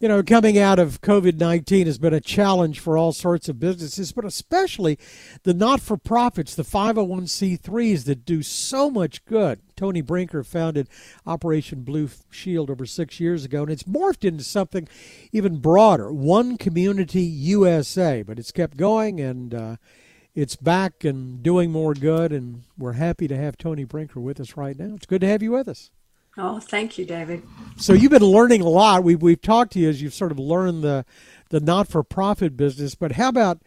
you know, coming out of COVID 19 has been a challenge for all sorts of businesses, but especially the not for profits, the 501c3s that do so much good. Tony Brinker founded Operation Blue Shield over six years ago, and it's morphed into something even broader One Community USA. But it's kept going and uh, it's back and doing more good, and we're happy to have Tony Brinker with us right now. It's good to have you with us. Oh, thank you, David. So you've been learning a lot. We've we've talked to you as you've sort of learned the the not for profit business. But how about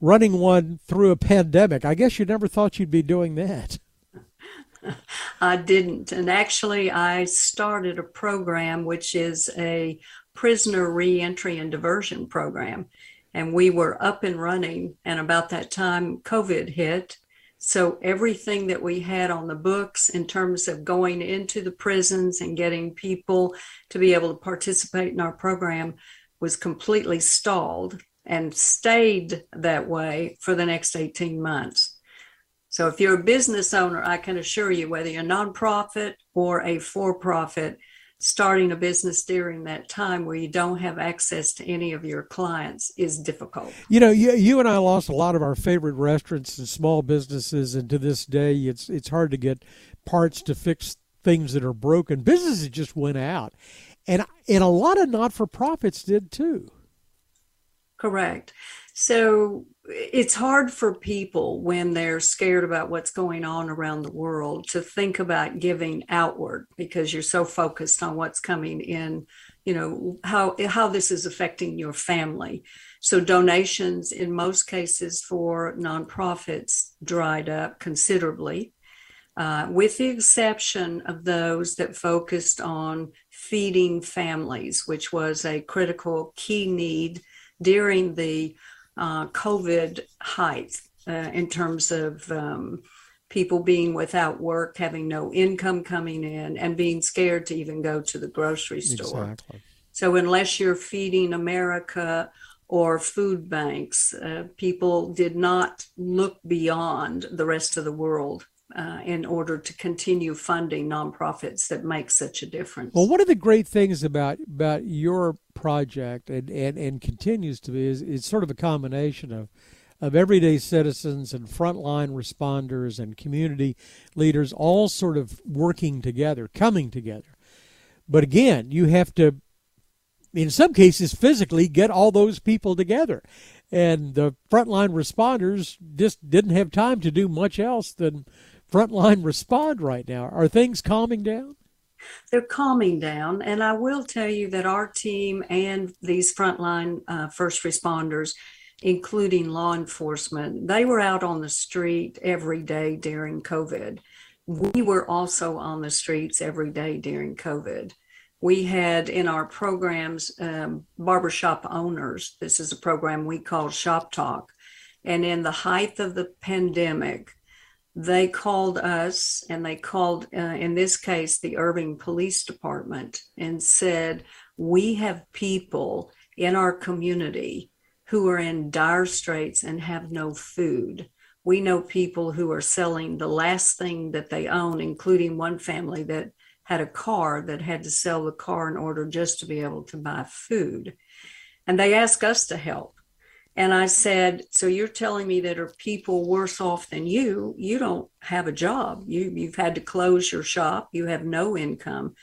running one through a pandemic? I guess you never thought you'd be doing that. I didn't, and actually, I started a program which is a prisoner reentry and diversion program, and we were up and running. And about that time, COVID hit, so everything that we had on the books in terms of going into the prisons and getting people to be able to participate in our program was completely stalled and stayed that way for the next 18 months. So if you're a business owner, I can assure you whether you're a nonprofit or a for-profit, starting a business during that time where you don't have access to any of your clients is difficult. You know, you, you and I lost a lot of our favorite restaurants and small businesses, and to this day, it's it's hard to get parts to fix things that are broken. Businesses just went out, and and a lot of not for profits did too. Correct. So it's hard for people when they're scared about what's going on around the world to think about giving outward because you're so focused on what's coming in you know how how this is affecting your family. So donations in most cases for nonprofits dried up considerably uh, with the exception of those that focused on feeding families which was a critical key need during the uh, COVID height uh, in terms of um, people being without work, having no income coming in, and being scared to even go to the grocery store. Exactly. So, unless you're feeding America or food banks, uh, people did not look beyond the rest of the world uh, in order to continue funding nonprofits that make such a difference. Well, one of the great things about about your project and, and, and continues to be is it's sort of a combination of of everyday citizens and frontline responders and community leaders all sort of working together, coming together. But again, you have to, in some cases, physically get all those people together. And the frontline responders just didn't have time to do much else than frontline respond right now? Are things calming down? They're calming down. And I will tell you that our team and these frontline uh, first responders, including law enforcement, they were out on the street every day during COVID. We were also on the streets every day during COVID. We had in our programs um, barbershop owners. This is a program we call Shop Talk. And in the height of the pandemic, they called us and they called, uh, in this case, the Irving Police Department and said, We have people in our community who are in dire straits and have no food. We know people who are selling the last thing that they own, including one family that had a car that had to sell the car in order just to be able to buy food. And they asked us to help. And I said, So you're telling me that are people worse off than you? You don't have a job. You, you've had to close your shop. You have no income.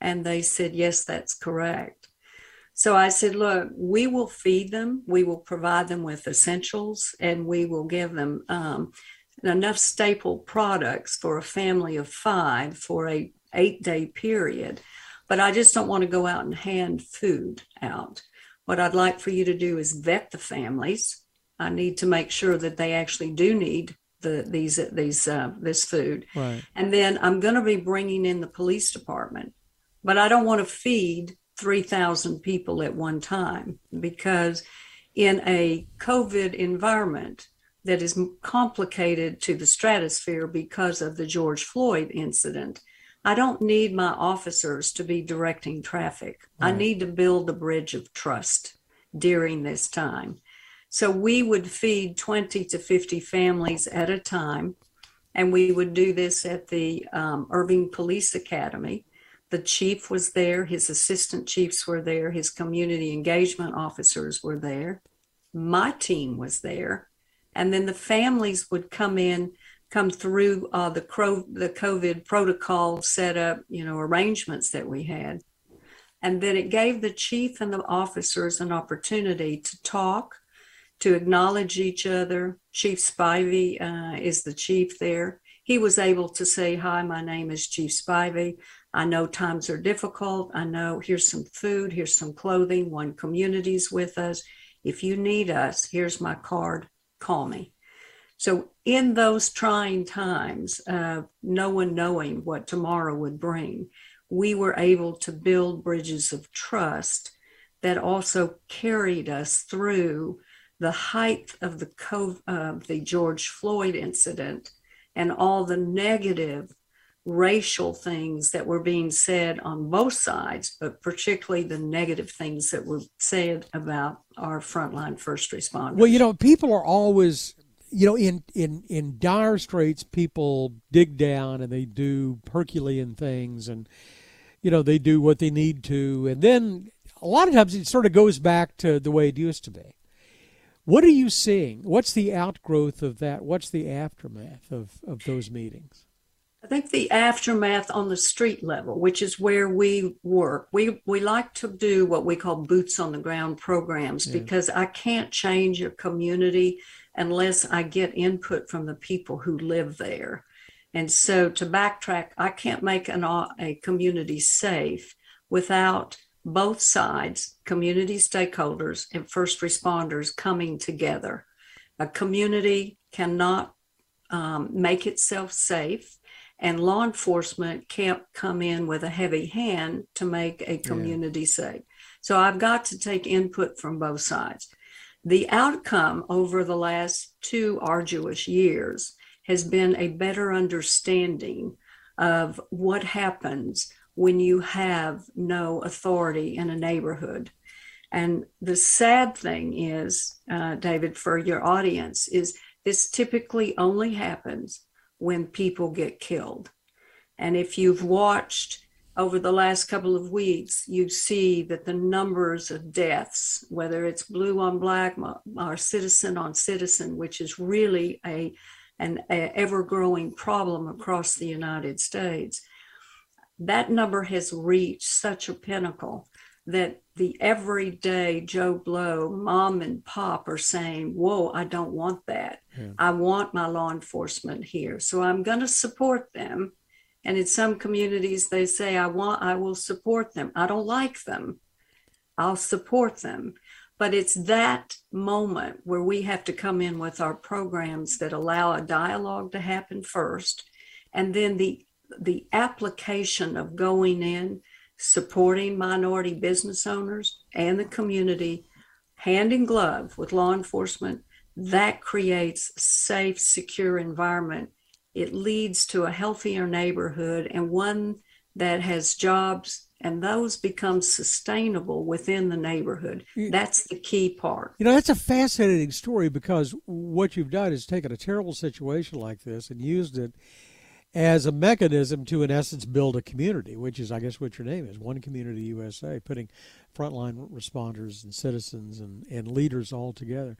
And they said, Yes, that's correct. So I said, Look, we will feed them. We will provide them with essentials and we will give them um, enough staple products for a family of five for a eight day period. But I just don't want to go out and hand food out. What I'd like for you to do is vet the families. I need to make sure that they actually do need the these these uh, this food, right. and then I'm going to be bringing in the police department, but I don't want to feed three thousand people at one time because in a COVID environment that is complicated to the stratosphere because of the George Floyd incident, I don't need my officers to be directing traffic. Right. I need to build a bridge of trust during this time. So we would feed 20 to 50 families at a time. And we would do this at the um, Irving Police Academy. The chief was there, his assistant chiefs were there, his community engagement officers were there, my team was there, and then the families would come in, come through uh, the, cro- the COVID protocol set up, you know, arrangements that we had. And then it gave the chief and the officers an opportunity to talk, to acknowledge each other. Chief Spivey uh, is the chief there. He was able to say, Hi, my name is Chief Spivey. I know times are difficult. I know here's some food, here's some clothing. One community's with us. If you need us, here's my card. Call me. So, in those trying times, uh, no one knowing what tomorrow would bring, we were able to build bridges of trust that also carried us through the height of the COVID, uh, the George Floyd incident and all the negative racial things that were being said on both sides, but particularly the negative things that were said about our frontline first responders. Well, you know, people are always, you know, in in in dire straits, people dig down and they do Herculean things, and you know they do what they need to, and then a lot of times it sort of goes back to the way it used to be. What are you seeing? What's the outgrowth of that? What's the aftermath of, of those meetings? I think the aftermath on the street level, which is where we work, we we like to do what we call boots on the ground programs yeah. because I can't change a community unless I get input from the people who live there. And so to backtrack, I can't make an, a community safe without both sides, community stakeholders and first responders coming together. A community cannot um, make itself safe and law enforcement can't come in with a heavy hand to make a community yeah. safe. So I've got to take input from both sides. The outcome over the last two arduous years has been a better understanding of what happens when you have no authority in a neighborhood. And the sad thing is, uh, David, for your audience, is this typically only happens when people get killed. And if you've watched over the last couple of weeks, you see that the numbers of deaths, whether it's blue on black or citizen on citizen, which is really a an ever growing problem across the United States, that number has reached such a pinnacle that the everyday Joe Blow, mom and pop are saying, Whoa, I don't want that. Yeah. I want my law enforcement here. So I'm going to support them. And in some communities, they say, I want, I will support them. I don't like them. I'll support them. But it's that moment where we have to come in with our programs that allow a dialogue to happen first. And then the the application of going in supporting minority business owners and the community hand in glove with law enforcement that creates safe secure environment it leads to a healthier neighborhood and one that has jobs and those become sustainable within the neighborhood. That's the key part. You know that's a fascinating story because what you've done is taken a terrible situation like this and used it as a mechanism to, in essence, build a community, which is, I guess, what your name is One Community USA, putting frontline responders and citizens and, and leaders all together.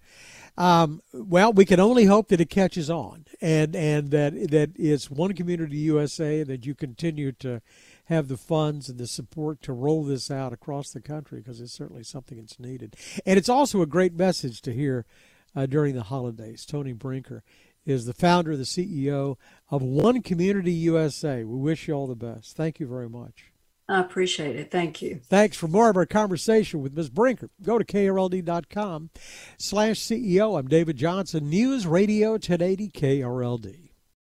Um, well, we can only hope that it catches on and, and that, that it's One Community USA, that you continue to have the funds and the support to roll this out across the country because it's certainly something that's needed. And it's also a great message to hear uh, during the holidays. Tony Brinker is the founder, the CEO of One Community USA. We wish you all the best. Thank you very much. I appreciate it. Thank you. Thanks. For more of our conversation with Ms. Brinker, go to krld.com slash CEO. I'm David Johnson, News Radio 1080 KRLD.